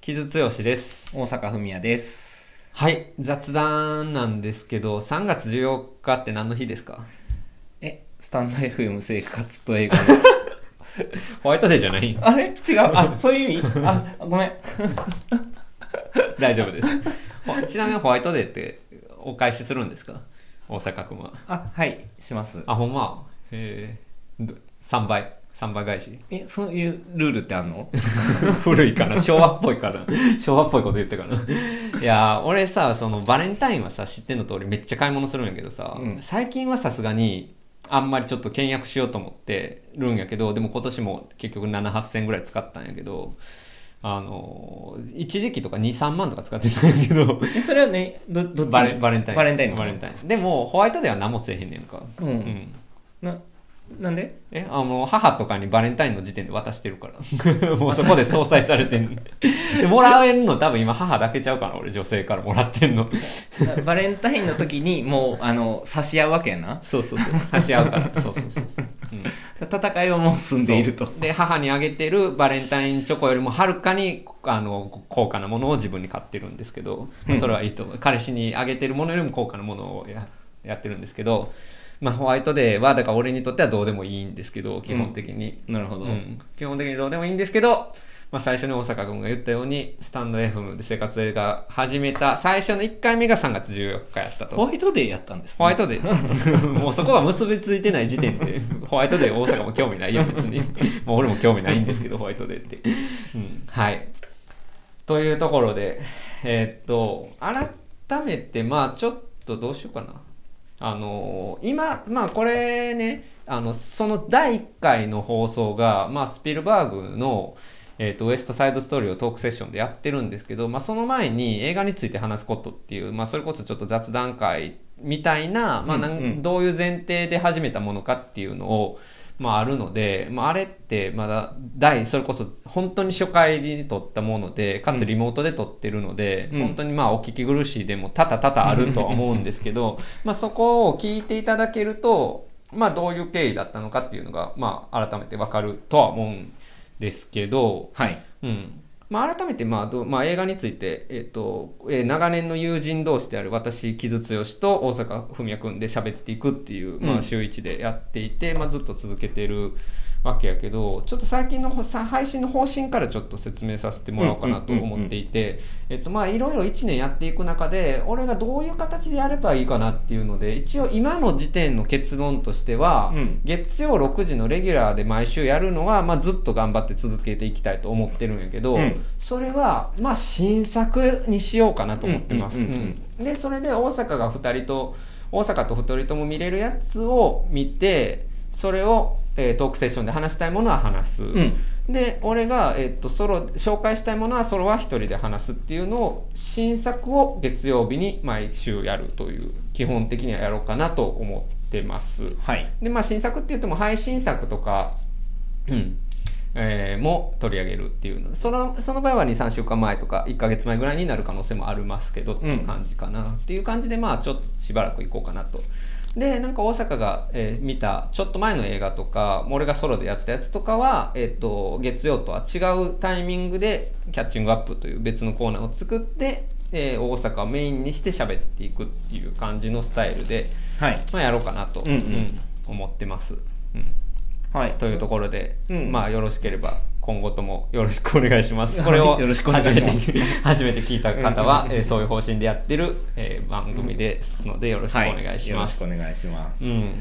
木津剛です。大阪文也です。はい、雑談なんですけど、3月14日って何の日ですか？え、スタンド FM 生活と映画の。ホワイトデーじゃない？あれ？違う。あ、そういう意味？あ、ごめん。大丈夫です。ほちなみにホワイトデーってお返しするんですか？大阪君は。あ、はい、します。あ、ほんま？へえ。ど3倍。3倍返し。え、そういうルールってあんの？古いかな昭和っぽいから。昭和っぽいこと言ってるかな いやー俺さそのバレンタインはさ知ってんの通りめっちゃ買い物するんやけどさ、うん。最近はさすがにあんまりちょっと倹約しようと思ってるんやけどでも今年も結局78000円ぐらい使ったんやけどあのー一時期とか23万とか使ってたんやけど。え、それはね、ど、どっちバレバレンタイン。バレンタインのバレンタイン。でもホワイトデーは何もせえへんねんか。うん。な、なんで？えあの母とかにバレンタインの時点で渡してるから。もうそこで相殺されてんの。でもらえるの？多分今母だけちゃうかな俺女性からもらってんの。バレンタインの時にもう、あの、差し合うわけやな。そうそうそう。差し合うから。そうそうそう。そう、うん。戦いはもう進んでいると。で母にあげてるバレンタインチョコよりもはるかにあの高価なものを自分に買ってるんですけど、まあそれはいいと思う。彼氏にあげてるものよりも高価なものをややってるんですけど、まあ、ホワイトデーはだから俺にとってはどうでもいいんですけど基本的に、なるほど。うん。基本的にどうでもいいんですけど、まあ、最初に大阪君が言ったようにスタンド FM で生活映画始めた最初の1回目が3月14日やったと。ホワイトデーやったんですね。ホワイトデー もうそこが結びついてない時点で ホワイトデー大阪も興味ないよ別に。もう俺も興味ないんですけどホワイトデーって、うん、はい。というところでえーっと改めてまあちょっとどうしようかなあの今まあこれねあのその第1回の放送が、まあ、スピルバーグの、えー、とウエストサイドストーリーをトークセッションでやってるんですけど、まあ、その前に映画について話すことっていう、まあ、それこそちょっと雑談会みたいな,、まあうんうん。どういう前提で始めたものかっていうのを、まあ、あるので、まあ、あれってまだ第それこそ本当に初回に撮ったものでかつリモートで撮ってるので、うん。本当にまあお聞き苦しいでも多々多々あるとは 思うんですけどまあそこを聞いていただけると、まあ、どういう経緯だったのかっていうのが、まあ、改めて分かるとは思うんですけど、はい。うんまあ、改めて、まあどうまあ、映画について、えっとえー長年の友人同士である私木津剛と大阪文也君で喋っていくっていう、まあ、うん。週1でやっていて、まあ、ずっと続けてるわけやけどちょっと最近の配信の方針からちょっと説明させてもらおうかなと思っていてえっとまあいろいろ1年やっていく中で俺がどういう形でやればいいかなっていうので一応今の時点の結論としては、うん。月曜6時のレギュラーで毎週やるのは、まあ、ずっと頑張って続けていきたいと思ってるんやけど、うん。それは、まあ、新作にしようかなと思ってます。でそれで大阪が2人と大阪と2人とも見れるやつを見てそれを、えートークセッションで話したいものは話す。うん。で俺が、えっとソロ紹介したいものはソロは一人で話すっていうのを新作を月曜日に毎週やるという基本的にはやろうかなと思ってます。はい。でまあ新作って言っても配信作とか、うんえーも取り上げるっていうのそのその場合は23週間前とか1ヶ月前ぐらいになる可能性もありますけどっていう感じかな、っていう感じでまあちょっとしばらく行こうかなと。でなんか大阪が、えー見たちょっと前の映画とか俺がソロでやったやつとかは、えー、と月曜とは違うタイミングでキャッチングアップという別のコーナーを作って、えー大阪をメインにして喋っていくっていう感じのスタイルで、はい。まあ、やろうかなと、うんうん思ってます、うんはい。というところで、うんまあよろしければ今後ともよろしくお願いしますこれをよろしくお願いします 初めて聞いた方は、えーそういう方針でやってる、えー番組ですのでよろしくお願いします、はいよろしくお願いします。うん、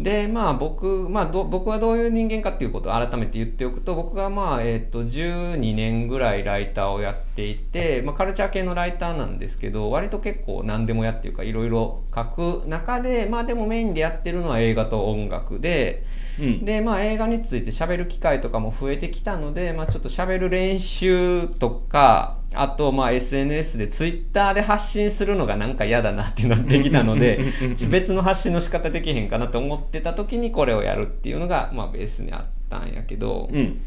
でまあ僕,、まあ、ど僕はどういう人間かっていうことを改めて言っておくと僕がまあ、えー、と12年ぐらいライターをやっていて、まあ、カルチャー系のライターなんですけど割と結構何でもやっていうかいろいろ書く中でまあでもメインでやってるのは映画と音楽で。うん。でまあ映画について喋る機会とかも増えてきたので、まあ、ちょっと喋る練習とかあとまあ SNS で Twitter で発信するのがなんか嫌だなってなってきたので 別の発信の仕方できへんかなと思ってた時にこれをやるっていうのがまあベースにあったんやけど、うん。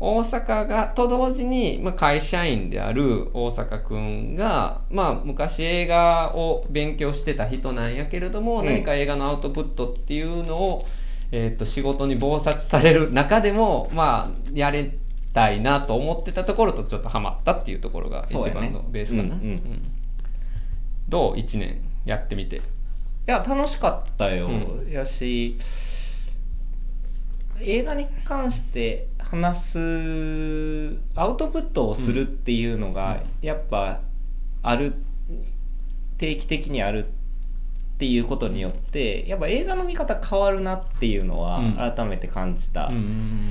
大阪がと同時に、まあ、会社員である大阪くんが、まあ、昔映画を勉強してた人なんやけれども、うん何か映画のアウトプットっていうのを、えー、と仕事に忙殺される中でも、まあ、やれたいなと思ってたところとちょっとハマったっていうところが一番のベースかな、うんうん。どう？1年やってみて。いや楽しかったよ、うん。やし映画に関して話すアウトプットをするっていうのがやっぱある定期的にあるっていうことによってやっぱ映画の見方変わるなっていうのはうん。改めて感じたうん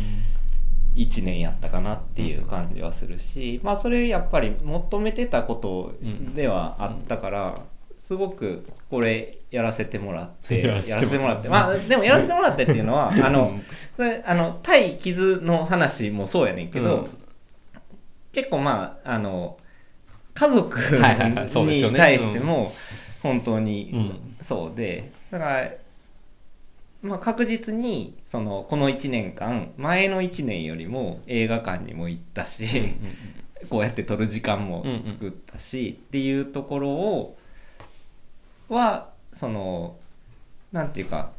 1年やったかなっていう感じはするし、まあそれやっぱり求めてたことではあったから、すごくこれやらせてもらって やらせてもらって。まあでもやらせてもらってっていうのは あのうん。それあの対傷の話もそうやねんけど、うん。結構まああの家族はいはいはい本当に。うん。そうでだからまあ、確実にそのこの1年間前の1年よりも映画館にも行ったし、こうやって撮る時間も作ったし、っていうところをはそのなんていうか、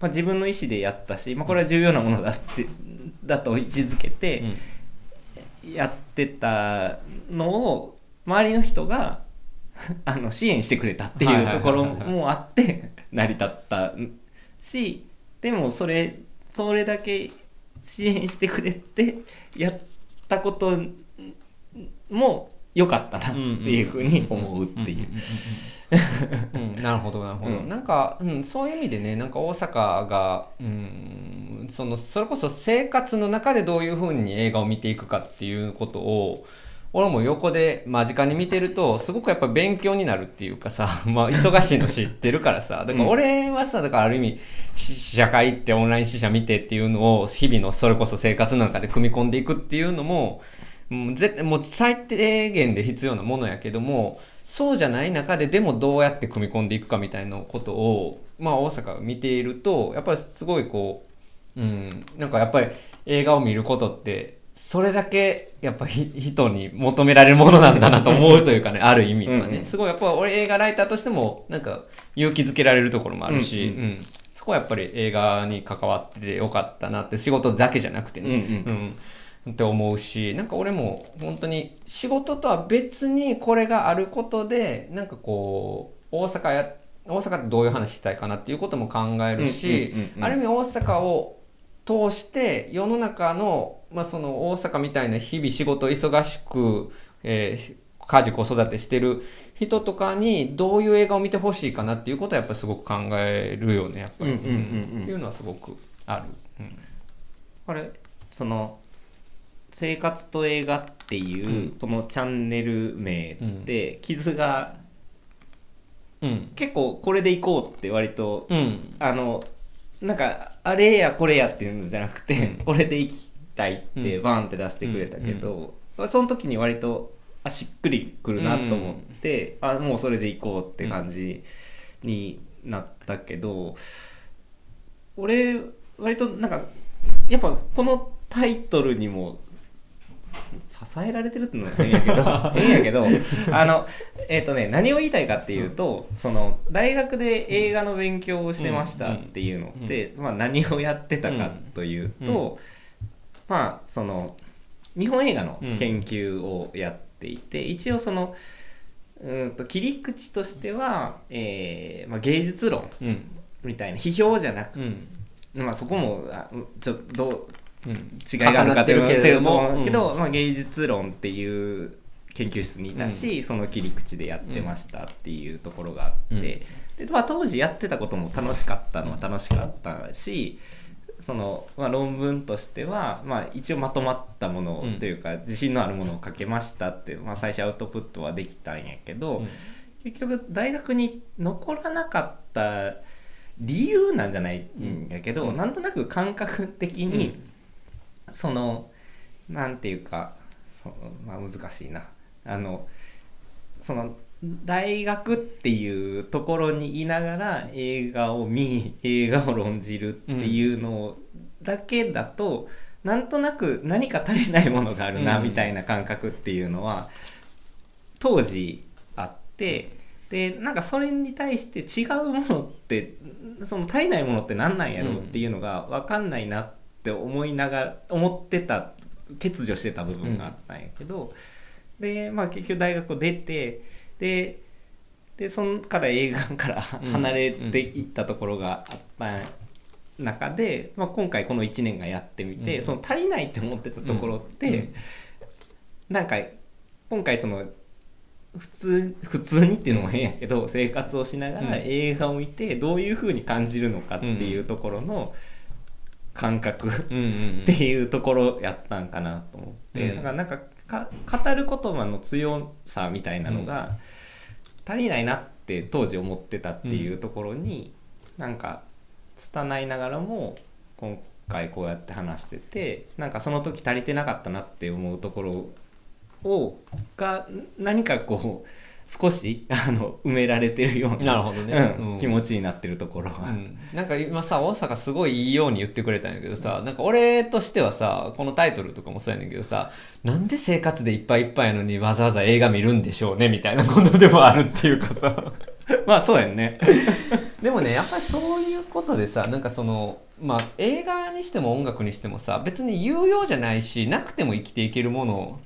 まあ、自分の意思でやったし、まあ、これは重要なものだってだと位置づけてやってたのを周りの人が あの支援してくれたっていうところもあって成り立ったしでもそれそれだけ支援してくれてやったことも良かったなっていうふうに思うっていう。うん、なるほどなるほど、うん。なんか、うん、そういう意味でねなんか大阪が、うん、そのそれこそ生活の中でどういうふうに映画を見ていくかっていうことを俺も横で間近に見てるとすごくやっぱ勉強になるっていうかさ、まあ、忙しいの知ってるからさ。だから俺はさだからある意味し試写会ってオンライン試写見てっていうのを日々のそれこそ生活の中で組み込んでいくっていうのももう絶対もう最低限で必要なものやけどもそうじゃない中ででもどうやって組み込んでいくかみたいなことを、まあ、大阪が見ているとやっぱりすごいこう、うん、なんかやっぱり映画を見ることってそれだけやっぱり人に求められるものなんだなと思うというかねある意味はうんうんねすごいやっぱ俺映画ライターとしてもなんか勇気づけられるところもあるし、うんうんうん。そこはやっぱり映画に関わっててよかったなって仕事だけじゃなくてね、うん。うん。って思うしなんか俺も本当に仕事とは別にこれがあることでなんかこう大阪や大阪ってどういう話したいかなっていうことも考えるし、うんうんうんうん。ある意味大阪を通して世の中の,、まあその大阪みたいな日々仕事忙しく、えー家事子育てしてる人とかにどういう映画を見てほしいかなっていうことはやっぱりすごく考えるよねやっぱり、うんうんうんうん。っていうのはすごくある。うん。これその「生活と映画」っていう、うん。このチャンネル名って、傷がうん。結構これでいこうって割と、うん。あのなんかあれやこれやっていうのじゃなくて、うん。これでいきたいってうん。バーンって出してくれたけど、その時に割とあしっくりくるなと思って、あもうそれでいこうって感じになったけど、俺割となんかやっぱこのタイトルにも支えられてるってのは変やけど 変やけどあのえっ、とね何を言いたいかっていうと、その大学で映画の勉強をしてましたっていうのって、まあ、何をやってたかというと、まあその日本映画の研究をやっていて、一応そのうーんと切り口としては、えーまあ、芸術論うん。みたいな批評じゃなくうて、ん。まあ、そこもあちょっとどううん。違いがあるかっていうのは重なってるけれどまあ、芸術論っていう研究室にいたし、その切り口でやってましたっていうところがあって、でまあ、当時やってたことも楽しかったのは楽しかったしその、まあ、論文としては、まあ、一応まとまったものうんというか、自信のあるものを書けましたって、まあ、最初アウトプットはできたんやけど、うん。結局大学に残らなかった理由なんじゃないんやけど、うん。なんとなく感覚的に、そのなんていうかまあ、難しいな。あのその大学っていうところにいながら映画を見映画を論じるっていうのだけだと、なんとなく何か足りないものがあるなうん。みたいな感覚っていうのは当時あってでなんかそれに対して違うものってその足りないものって何なんやろうっていうのが分かんないなって思いながら思ってた欠如してた部分があったんやけど、で、まあ、結局大学を出てででそんから映画から離れていったところがあった中で、まあ、今回この1年がやってみて、うん。その足りないって思ってたところって、なんか今回その普通普通にっていうのも変やけど、生活をしながらうん。映画を見てどういう風に感じるのかっていうところの感覚っうんうんうん。ていうところやったんかなと思って、うん。だからなんかか語る言葉の強さみたいなのが足りないなって当時思ってたっていうところに、なんか拙いながらも今回こうやって話しててなんかその時足りてなかったなって思うところをが何かこう少しあの埋められてるようななるほどね。うんうん。気持ちになってるところは、うん、なんか今さ大阪すごいいいように言ってくれたんやけどさなんか俺としてはさこのタイトルとかもそうやねんけどさなんで生活でいっぱいいっぱいやのにわざわざ映画見るんでしょうねみたいなことでもあるっていうかさ。まあそうやんね。でもねやっぱりそういうことでさなんかそのまあ映画にしても音楽にしてもさ別に有用じゃないしなくても生きていけるもの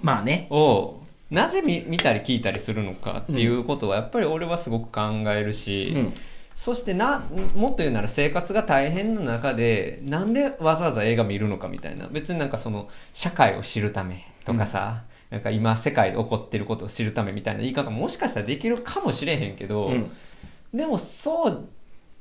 まあね。をなぜ見見たり聞いたりするのかっていうことはやっぱり俺はすごく考えるし、うん。そしてなもっと言うなら生活が大変な中でなんでわざわざ映画見るのかみたいな。別になんかその社会を知るためとかさ、なんか今世界で起こってることを知るためみたいな言い方ももしかしたらできるかもしれへんけど、うん。でもそう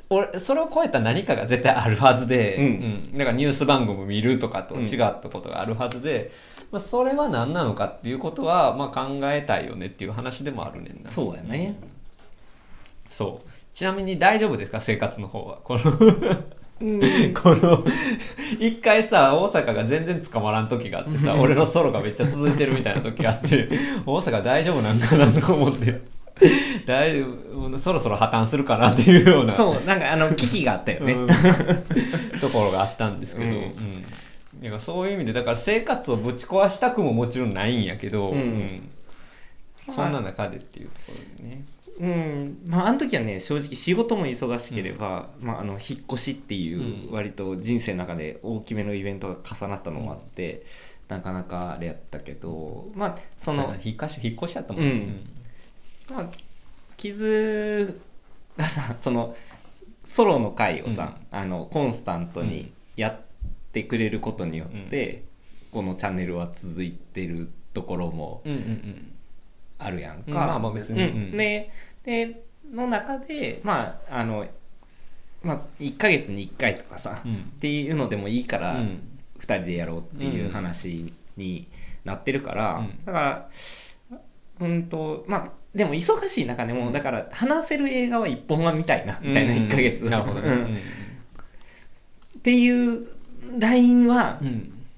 俺それを超えた何かが絶対あるはずで、うん。だからニュース番組見るとかと違ったことがあるはずで、まあ、それは何なのかっていうことは、まあ、考えたいよねっていう話でもあるねんな。そうやね。そう。ちなみに大丈夫ですか？生活の方は。このうん。この一回さ大阪が全然捕まらん時があってさ 俺のソロがめっちゃ続いてるみたいな時があって大阪大丈夫なんかなと思って。大丈夫そろそろ破綻するかなっていうような。そうなんかあの危機があったよね、うん。ところがあったんですけど、ううんんだからそういう意味でだから生活をぶち壊したくももちろんないんやけど、うん。そんな中でっていうところでね。うん。まああの時はね正直仕事も忙しければ、まあ、あの引っ越しっていううん。割と人生の中で大きめのイベントが重なったのもあって、なかなかあれやったけどまあその引っ越し引っ越しやったもんうん。まあ、傷がさそのソロの回をさ、あのコンスタントにやってくれることによって、このチャンネルは続いてるところもあるやんか、うんまあまあ別に。うん。うんででの中でまああの、まあ、1ヶ月に1回とかさ、うん。っていうのでもいいから、うん。2人でやろうっていう話になってるから、うん。だからうんとまあでも忙しい中でも、うん。だから話せる映画は1本は見たいなみたいなうん。1ヶ月、なるほどね。うん。っていうラインは、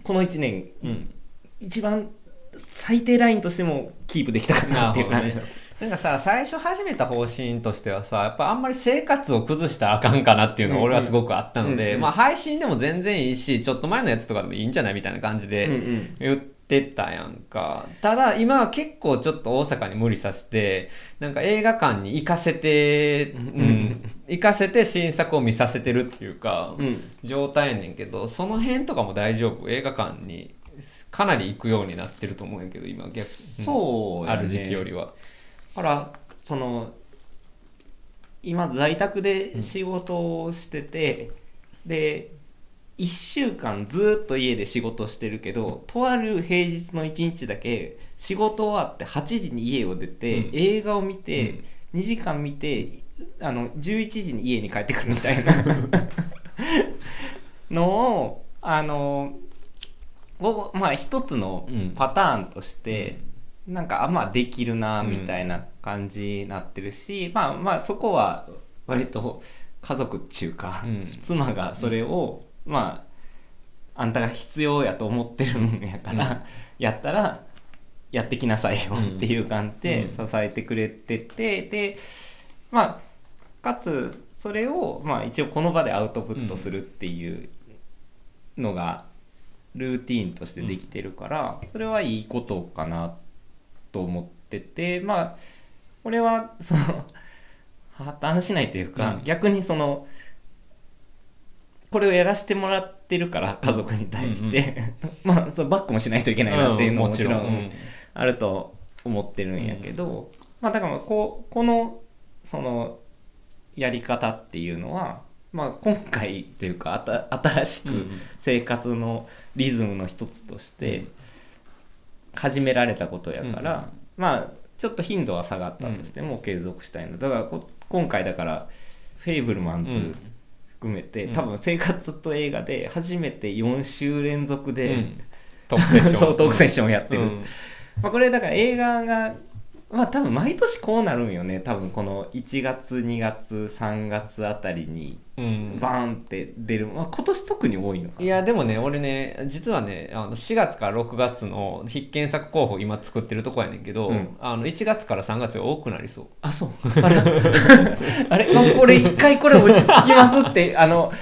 この1年、うん。一番最低ラインとしてもキープできたかなっていう感じ。な んかさ最初始めた方針としてはさやっぱあんまり生活を崩したらあかんかなっていうのが俺はすごくあったので、うん。うんまあ配信でも全然いいしちょっと前のやつとかでもいいんじゃないみたいな感じでん言ってたやんか。ただ今は結構ちょっと大阪に無理させてなんか映画館に行かせて、うん。うん、行かせて新作を見させてるっていうか、うん。状態やねんけどその辺とかも大丈夫。映画館にかなり行くようになってると思うんやけど今逆、ん。そうやね。ある時期よりは。だからその今在宅で仕事をしてて、で1週間ずっと家で仕事してるけど、とある平日の1日だけ仕事終わって8時に家を出て、うん。映画を見て、2時間見てあの11時に家に帰ってくるみたいな。のをあのをまあ一つのうん。パターンとして、なんかあまあできるなみたいな感じになってるし、まあまあそこは割と家族っていうか、うん。妻がそれを、まああんたが必要やと思ってるんやから、うん。やったらやってきなさいよっていう感じでうん。支えてくれてて、でまあかつそれを、まあ、一応この場でアウトプットするっていうのがルーティーンとしてできてるから、それはいいことかなと思っててまあこれはその破綻しないというか、うん。逆にそのこれをやらせてもらっってるから家族に対して、まあそれバックもしないといけないなっていうのもうんもちろん、あると思ってるんやけど、まあだからこうこのそのやり方っていうのは、まあ、今回というかあた新しくうん。生活のリズムの一つとして始められたことやから、まあちょっと頻度は下がったとしても継続したいの。だからこ今回だから「フェイブルマンズうん」含めて、うん。多分生活と映画で初めて4週連続で、うん。トークセッション。そうトークセッションをやってる、うん。まあ、これだから映画がまあ多分毎年こうなるんよね。多分この1月2月3月あたりにうん。バーンって出る、まあ、今年特に多いのかな。いやでもね俺ね実はねあの4月から6月の必見作候補今作ってるとこやねんけど、うん。あの1月から3月が多くなりそう。あそう。あれ あれ、まあ、これ一回これ落ち着きますってあの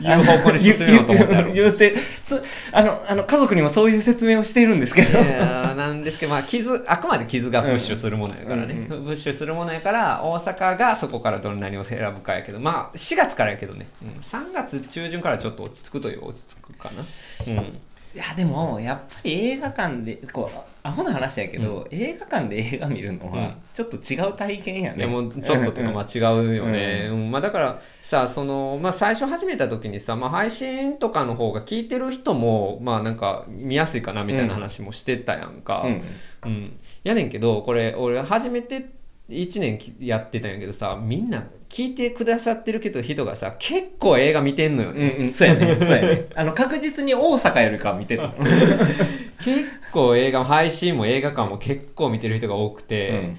言う方向に進めようと思ったやろ言うてつあのあの家族にもそういう説明をしているんですけど。いやーなんですけど、まあ、傷あくまで傷がプッシュするものやからね、うんうんプッシュするものやから大阪がそこからどんなにを選ぶかやけどまあ4月からやけどね、うん、3月中旬からちょっと落ち着くという落ち着くかな。うんいやでもやっぱり映画館でこうアホな話やけど、映画館で映画見るのうん。はちょっと違う体験やね、いやもうちょっととかまあ違うよね、うん。まあ、だからさその、まあ、最初始めた時にさ、まあ、配信とかの方が聞いてる人もまあなんか見やすいかなみたいな話もしてたやんか、うん。うん、やねんけどこれ俺初めて1年きやってたんやけどさみんな聞いてくださってるけど人がさ結構映画見てんのようんね、うんそうやねそうやねあの確実に大阪よりかは見てた。結構映画配信も映画館も結構見てる人が多くて、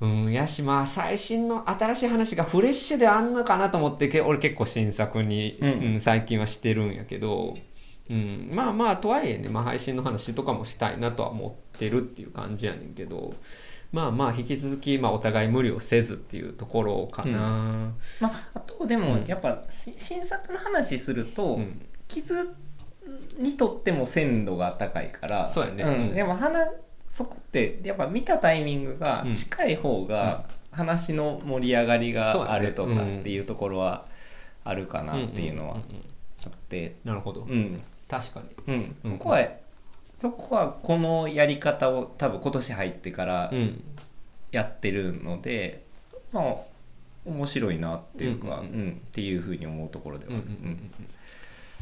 うん、やしまあ最新の新しい話がフレッシュであんのかなと思ってけ俺結構新作に、うん。うん最近はしてるんやけど、うん、まあまあとはいえね、まあ、配信の話とかもしたいなとは思ってるっていう感じやねんけどまあまあ引き続き、まあ、お互い無理をせずっていうところかな、まあ、あとでもうん。やっぱし新作の話すると、うん。傷にとっても鮮度が高いからそうやね。ん。うん。でも話そこってやっぱ見たタイミングがうん。近い方が話の盛り上がりがあるとかうんっていうところはあるかなっていうのはんんんんあって。なるほど、うん。確かに。うん。うん。そこはそこはこのやり方を多分今年入ってからうん。やってるので、まあ面白いなっていうか、ううんん。うんっていうふうに思うところでは。うんうんうんうん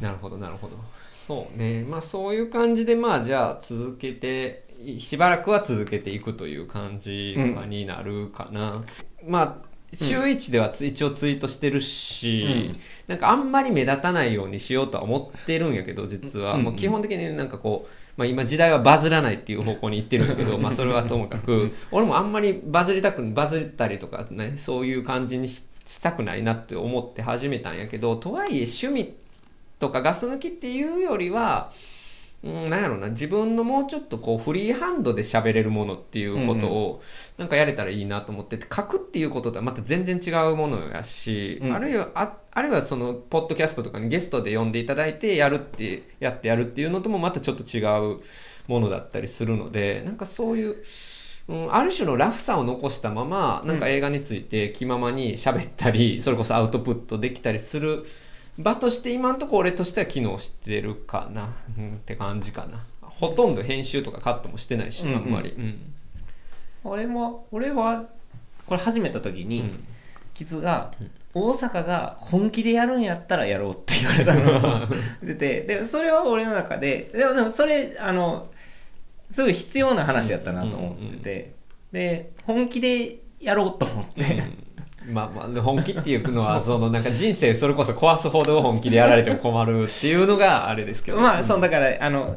なるほどなるほど。そうね。まあそういう感じでまあじゃあ続けていしばらくは続けていくという感じになるかな、まあ週一ではつ一応ツイートしてるし、うん。なんかあんまり目立たないようにしようとは思ってるんやけど実は、うんうん。もう基本的になんかこう、まあ、今時代はバズらないっていう方向に行ってるんだけど まあそれはともかく俺もあんまりバズりたくバズったりとかねそういう感じにししたくないなって思って始めたんやけどとはいえ趣味とかガス抜きっていうよりは、うん、なんやろうな。自分のもうちょっとこうフリーハンドで喋れるものっていうことをなんかやれたらいいなと思ってて書くっていうこととはまた全然違うものやし、うん。あるいはああるいはそのポッドキャストとかにゲストで呼んでいただいてやるってやってやるっていうのともまたちょっと違うものだったりするのでなんかそういう。うん、ある種のラフさを残したままなんか映画について気ままに喋ったり、それこそアウトプットできたりする場として今のところ俺としては機能してるかな、うん、って感じかな。ほとんど編集とかカットもしてないし、うんうん。あんまり、うん。俺も俺はこれ始めた時に、うん。キズが大阪が本気でやるんやったらやろうって言われたの。出てでそれは俺の中ででもでもそれあのすごい必要な話やったなと思ってて、で本気でやろうと思って、うんまあまあで本気っていうのは そのなんか人生それこそ壊すほど本気でやられても困るっていうのがあれですけど。まあそうだからあの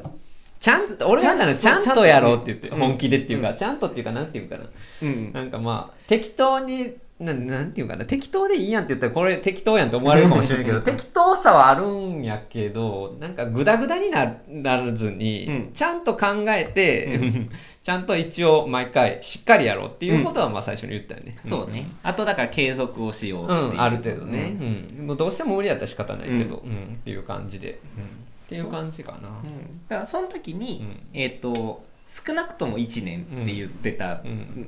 ちゃんと俺が言ったのはちゃんとやろうって言ってうん本気でっていうか、うん。ちゃんとっていうかなんていうかな。うん。なんかまあ適当にななんていうかな適当でいいやんって言ったらこれ適当やんと思われるかもしれないけど 適当さはあるんやけどなんかグダグダにならずに、うん。ちゃんと考えて、うちゃんと一応毎回しっかりやろうっていうことはまあ最初に言ったよね、そうね、あとだから継続をしようっていう、うん、ある程度ね、うん。もうどうしても無理だったら仕方ないけど、うん。っていう感じで、うん。っていう感じかな、うん。だからその時に、うん。えっ、と少なくとも1年って言ってた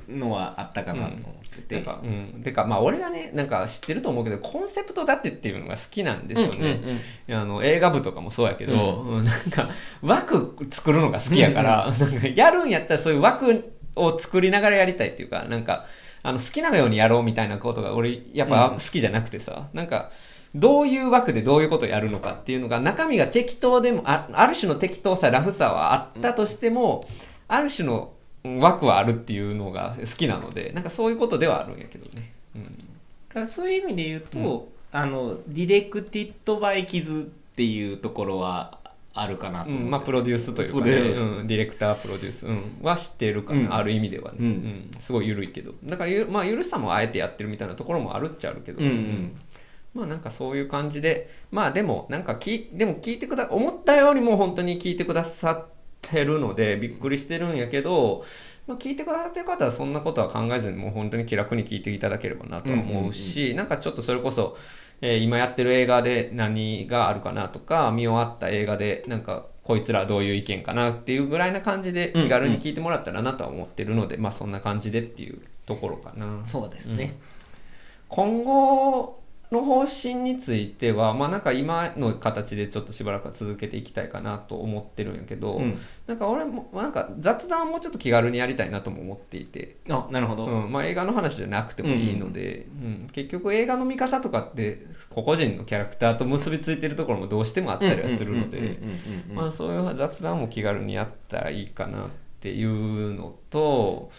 のはあったかなと思ってて、なんかうん。てかまあ俺がねなんか知ってると思うけどコンセプトだってっていうのが好きなんですよね、うんうんあの映画部とかもそうやけど、うん。なんか枠作るのが好きやから、なんかやるんやったらそういう枠を作りながらやりたいっていうかなんかあの好きなようにやろうみたいなことが俺やっぱうん。好きじゃなくてさ、なんかどういう枠でどういうことをやるのかっていうのが中身が適当でもあある種の適当さラフさはあったとしても、ある種の枠はあるっていうのが好きなのでなんかそういうことではあるんやけどね、うん、だからそういう意味で言うと、あの Directed by キズっていうところはあるかなとうん。まあ、プロデュースというか、ね。うん、ディレクタープロデュース、うん、は知ってるかな、うん。ある意味ではね、うん。うん。すごい緩いけど。だからゆ、まあ、緩さもあえてやってるみたいなところもあるっちゃあるけど、うん。うん。まあなんかそういう感じで。まあでもなんかきでも聞いてくだ思ったよりも本当に聞いてくださってるのでびっくりしてるんやけど、まあ、聞いてくださってる方はそんなことは考えずにもう本当に気楽に聞いていただければなとは思うし、なんかちょっとそれこそ、えー今やってる映画で何があるかなとか見終わった映画でなんかこいつらどういう意見かなっていうぐらいな感じで気軽に聞いてもらったらなとは思ってるので、まあそんな感じでっていうところかな。そうですね、今後の方針については、まあ、なんか今の形でちょっとしばらくは続けていきたいかなと思ってるんやけど、うん。なんか俺もなんか雑談をもうちょっと気軽にやりたいなとも思っていて、あなるほど、うんまあ、映画の話じゃなくてもいいので、うん。結局映画の見方とかって個々人のキャラクターと結びついてるところもどうしてもあったりはするので。そういう雑談も気軽にやったらいいかなっていうのと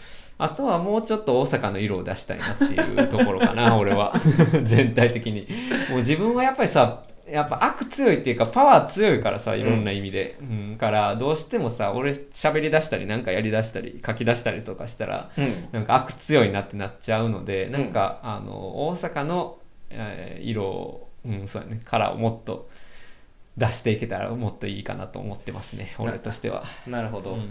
あとはもうちょっと大阪の色を出したいなっていうところかな 俺は。全体的に。もう自分はやっぱりさやっぱ悪強いっていうかパワー強いからさいろんな意味で、うん。からどうしてもさ俺喋り出したりなんかやり出したり書き出したりとかしたらうん。なんか悪強いなってなっちゃうので、なんか、あの、大阪の、えー色を、うん、そうやね、カラーをもっと出していけたらもっといいかなと思ってますね、俺としては。なるほど、うん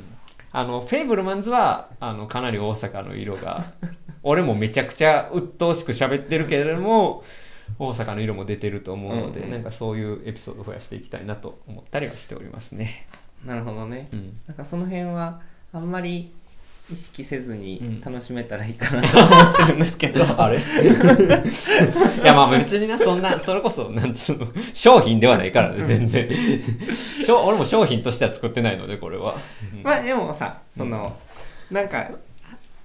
あの、フェイブルマンズは、あの、かなり大阪の色が、俺もめちゃくちゃ鬱陶しく喋ってるけれども、大阪の色も出てると思うので、うんうんなんかそういうエピソードを増やしていきたいなと思ったりはしておりますね。なるほどね、うん。なんかその辺はあんまり意識せずにうん。楽しめたらいいかなと思ってるんですけど、あれ？いやまあ別にな、そんな、それこそ、なんつうの、商品ではないからね、全然。しょ俺も商品としては作ってないので、これは。うん。まあでもさその、なんか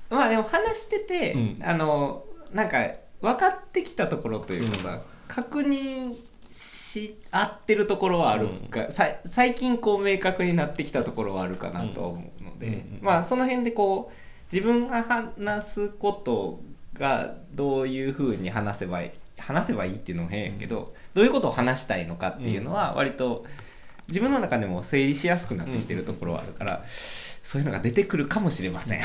まあでも話してて、うん。あのなんか分かってきたところというかさ、うん。確認し合ってるところはあるか、さい最近こう明確になってきたところはあるかなとは思うので、うんうんうん。まあその辺でこう自分が話すことがどういうふうに話せばいい話せばいいっていうのも変やけど、どういうことを話したいのかっていうのは割と自分の中でも整理しやすくなってきてるところはあるから、そういうのが出てくるかもしれません。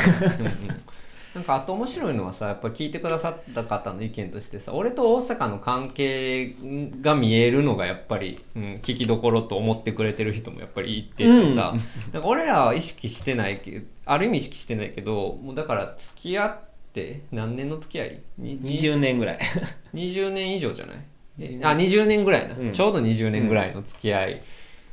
うんうんなんかあと面白いのはさやっぱ聞いてくださった方の意見としてさ俺と大阪の関係が見えるのがやっぱり、うん、聞きどころと思ってくれてる人もやっぱりいててさ、なんか俺らは意識してないけどある意味意識してないけどもうだから付き合って何年の付き合い？に20年ぐらい。20年以上じゃない？20あ20年ぐらいな、うん。ちょうど20年ぐらいの付き合い、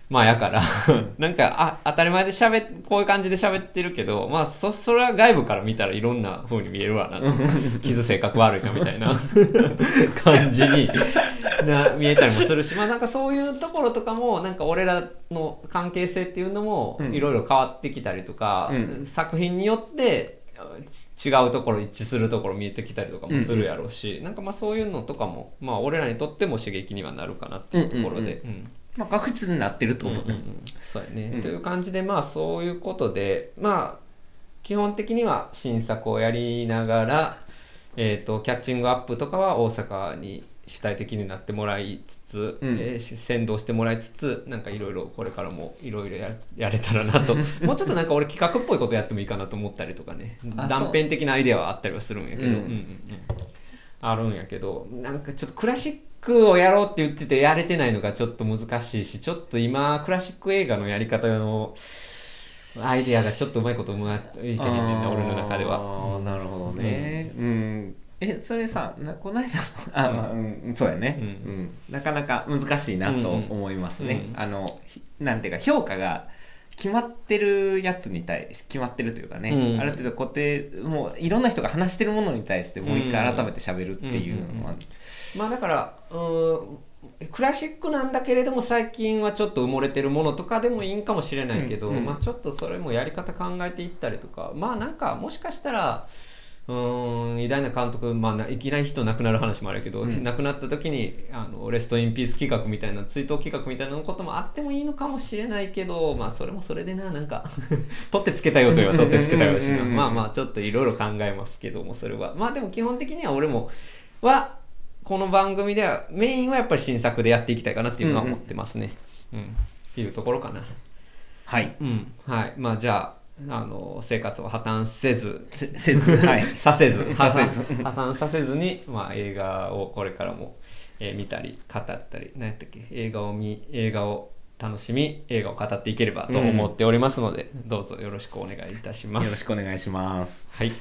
まあやから。なんかあ当たり前で喋っこういう感じで喋ってるけどまあそそれは外部から見たらいろんな風に見えるわな。傷性格悪いなみたいな。感じにな見えたりもするし。まあなんかそういうところとかもなんか俺らの関係性っていうのもうん。いろいろ変わってきたりとか、うん。作品によってち違うところ一致するところ見えてきたりとかもするやろうし、なんかまあそういうのとかも、まあ、俺らにとっても刺激にはなるかなっていうところで、うん。うんまあ確実になってると思う。うんうんうん。そうやね、うん。という感じでまあそういうことでまあ基本的には新作をやりながら、えー、とキャッチングアップとかは大阪に主体的になってもらいつつ、うん。えーし先導してもらいつつなんかいろいろこれからもいろいろややれたらなと。もうちょっとなんか俺企画っぽいことやってもいいかなと思ったりとかね。断片的なアイデアはあったりはするんやけど、うん。うんうんうん。あるんやけどなんかちょっとクラシックをやろうって言っててやれてないのがちょっと難しいしちょっと今クラシック映画のやり方のアイデアがちょっとうまいことうまいけへんねんな俺の中では。ああ、なるほどね。うん。え、それさ、なこの間、あ、まあ、うん、そうやね、ううんん。なかなか難しいなと思いますね。うんうんあの、ひなんていうか、評価が決まってるやつに対して決まってるというかね、うん。ある程度固定もういろんな人が話してるものに対してもう一回改めて喋るっていうのは、まあだからうクラシックなんだけれども最近はちょっと埋もれてるものとかでもいいんかもしれないけど、うんうん。まあ、ちょっとそれもやり方考えていったりとかまあなんかもしかしたらうーん。偉大な監督、まあな、いきなり人亡くなる話もあるけど、うん。亡くなった時にあのレストインピース企画みたいな追悼企画みたいなこともあってもいいのかもしれないけどまあそれもそれでななんか 取ってつけたよといえば取ってつけたよしまあまあちょっといろいろ考えますけどもそれは。まあでも基本的には俺もはこの番組ではメインはやっぱり新作でやっていきたいかなっていうのは思ってますね。うん。っていうところかな。はい。うん。はい。まあじゃあ、あの、生活を破綻せず、せ せずはい。さ せず、させず。破綻させずに、まあ映画をこれからも、えー見たり、語ったり、何やったっけ、映画を見、映画を楽しみ、映画を語っていければと思っておりますので、どうぞよろしくお願いいたします。よろしくお願いします。はい。